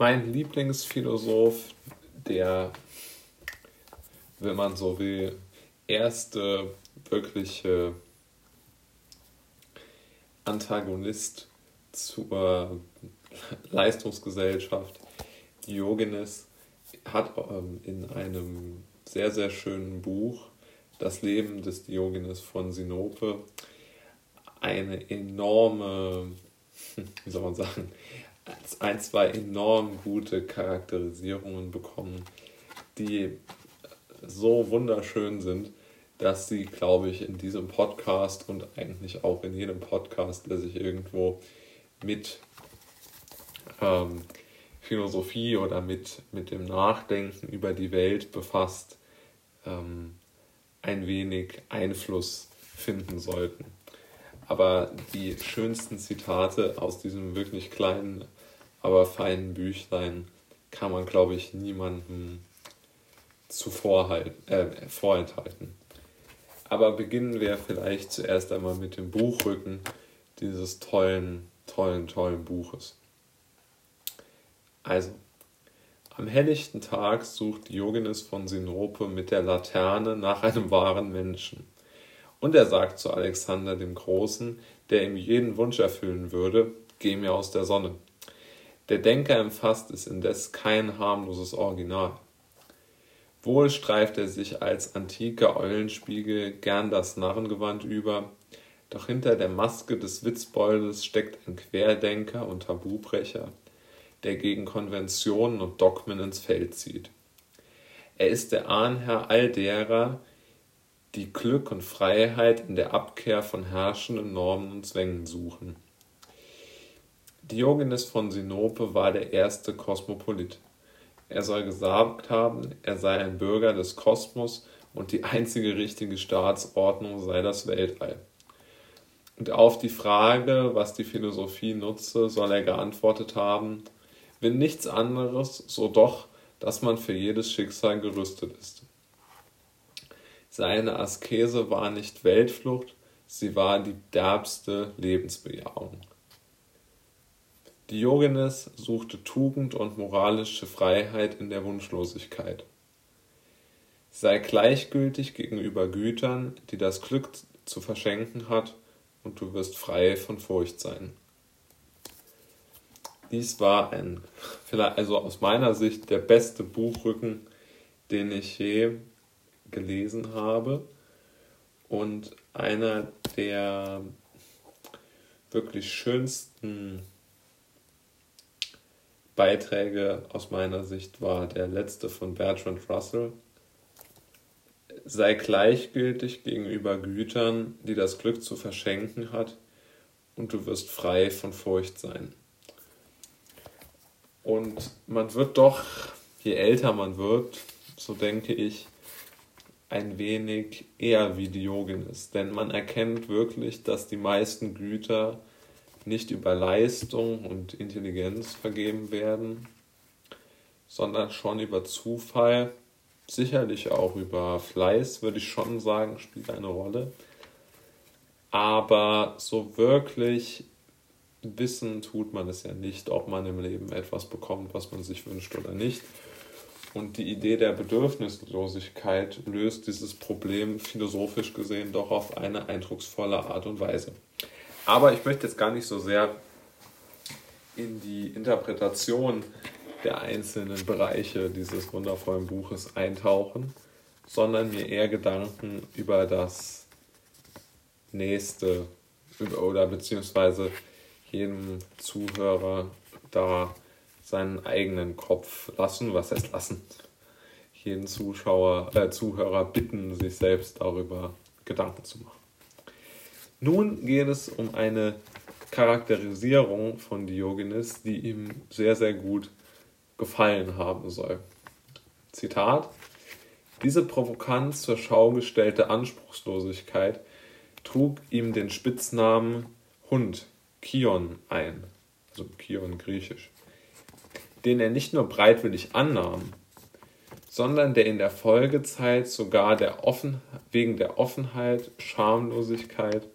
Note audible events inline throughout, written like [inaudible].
mein Lieblingsphilosoph, der, wenn man so will, erste wirkliche Antagonist zur Leistungsgesellschaft, Diogenes, hat ähm, in einem sehr, sehr schönen Buch, Das Leben des Diogenes von Sinope, eine enorme, [laughs] wie soll man sagen, ein, zwei enorm gute Charakterisierungen bekommen, die so wunderschön sind, dass sie, glaube ich, in diesem Podcast und eigentlich auch in jedem Podcast, der sich irgendwo mit ähm, Philosophie oder mit, mit dem Nachdenken über die Welt befasst, ähm, ein wenig Einfluss finden sollten. Aber die schönsten Zitate aus diesem wirklich kleinen, aber feinen Büchlein kann man, glaube ich, niemandem zuvor äh, vorenthalten. Aber beginnen wir vielleicht zuerst einmal mit dem Buchrücken dieses tollen, tollen, tollen Buches. Also, am helllichten Tag sucht Diogenes von Sinope mit der Laterne nach einem wahren Menschen. Und er sagt zu Alexander dem Großen, der ihm jeden Wunsch erfüllen würde, geh mir aus der Sonne. Der Denker empfasst es indes kein harmloses Original. Wohl streift er sich als antiker Eulenspiegel gern das Narrengewand über, doch hinter der Maske des Witzboldes steckt ein Querdenker und Tabubrecher, der gegen Konventionen und Dogmen ins Feld zieht. Er ist der Ahnherr all derer, die Glück und Freiheit in der Abkehr von herrschenden Normen und Zwängen suchen. Diogenes von Sinope war der erste Kosmopolit. Er soll gesagt haben, er sei ein Bürger des Kosmos und die einzige richtige Staatsordnung sei das Weltall. Und auf die Frage, was die Philosophie nutze, soll er geantwortet haben, wenn nichts anderes, so doch, dass man für jedes Schicksal gerüstet ist. Seine Askese war nicht Weltflucht, sie war die derbste Lebensbejahung. Diogenes suchte Tugend und moralische Freiheit in der Wunschlosigkeit. Sei gleichgültig gegenüber Gütern, die das Glück zu verschenken hat, und du wirst frei von Furcht sein. Dies war ein, also aus meiner Sicht, der beste Buchrücken, den ich je gelesen habe und einer der wirklich schönsten Beiträge aus meiner Sicht war der letzte von Bertrand Russell. Sei gleichgültig gegenüber Gütern, die das Glück zu verschenken hat, und du wirst frei von Furcht sein. Und man wird doch, je älter man wird, so denke ich, ein wenig eher wie Diogenes. Denn man erkennt wirklich, dass die meisten Güter nicht über Leistung und Intelligenz vergeben werden, sondern schon über Zufall, sicherlich auch über Fleiß, würde ich schon sagen, spielt eine Rolle. Aber so wirklich wissen tut man es ja nicht, ob man im Leben etwas bekommt, was man sich wünscht oder nicht. Und die Idee der Bedürfnislosigkeit löst dieses Problem philosophisch gesehen doch auf eine eindrucksvolle Art und Weise. Aber ich möchte jetzt gar nicht so sehr in die Interpretation der einzelnen Bereiche dieses wundervollen Buches eintauchen, sondern mir eher Gedanken über das nächste oder beziehungsweise jedem Zuhörer da seinen eigenen Kopf lassen, was heißt lassen, jeden Zuschauer, äh, Zuhörer bitten, sich selbst darüber Gedanken zu machen. Nun geht es um eine Charakterisierung von Diogenes, die ihm sehr, sehr gut gefallen haben soll. Zitat: Diese provokant zur Schau gestellte Anspruchslosigkeit trug ihm den Spitznamen Hund, Kion, ein, also Kion griechisch, den er nicht nur breitwillig annahm, sondern der in der Folgezeit sogar der Offen, wegen der Offenheit, Schamlosigkeit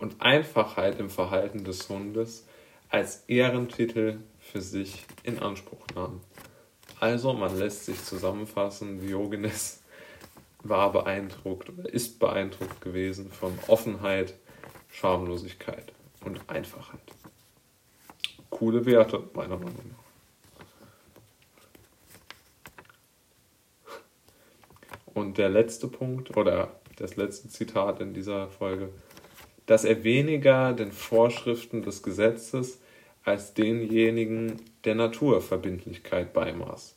und Einfachheit im Verhalten des Hundes als Ehrentitel für sich in Anspruch nahm. Also, man lässt sich zusammenfassen, Diogenes war beeindruckt oder ist beeindruckt gewesen von Offenheit, Schamlosigkeit und Einfachheit. Coole Werte, meiner Meinung nach. Und der letzte Punkt oder das letzte Zitat in dieser Folge, dass er weniger den Vorschriften des Gesetzes als denjenigen der Naturverbindlichkeit beimaß.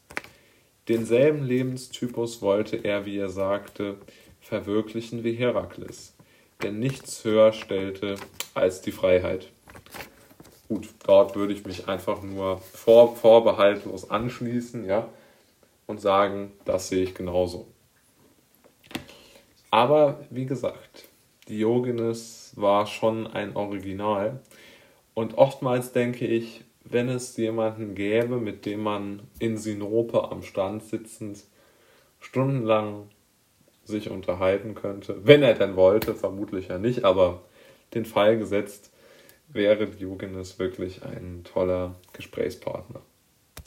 Denselben Lebenstypus wollte er, wie er sagte, verwirklichen wie Herakles, der nichts höher stellte als die Freiheit. Gut, dort würde ich mich einfach nur vor, vorbehaltlos anschließen, ja, und sagen, das sehe ich genauso. Aber wie gesagt, Diogenes war schon ein Original. Und oftmals denke ich, wenn es jemanden gäbe, mit dem man in Sinope am Strand sitzend stundenlang sich unterhalten könnte, wenn er denn wollte, vermutlich ja nicht, aber den Fall gesetzt, wäre Diogenes wirklich ein toller Gesprächspartner.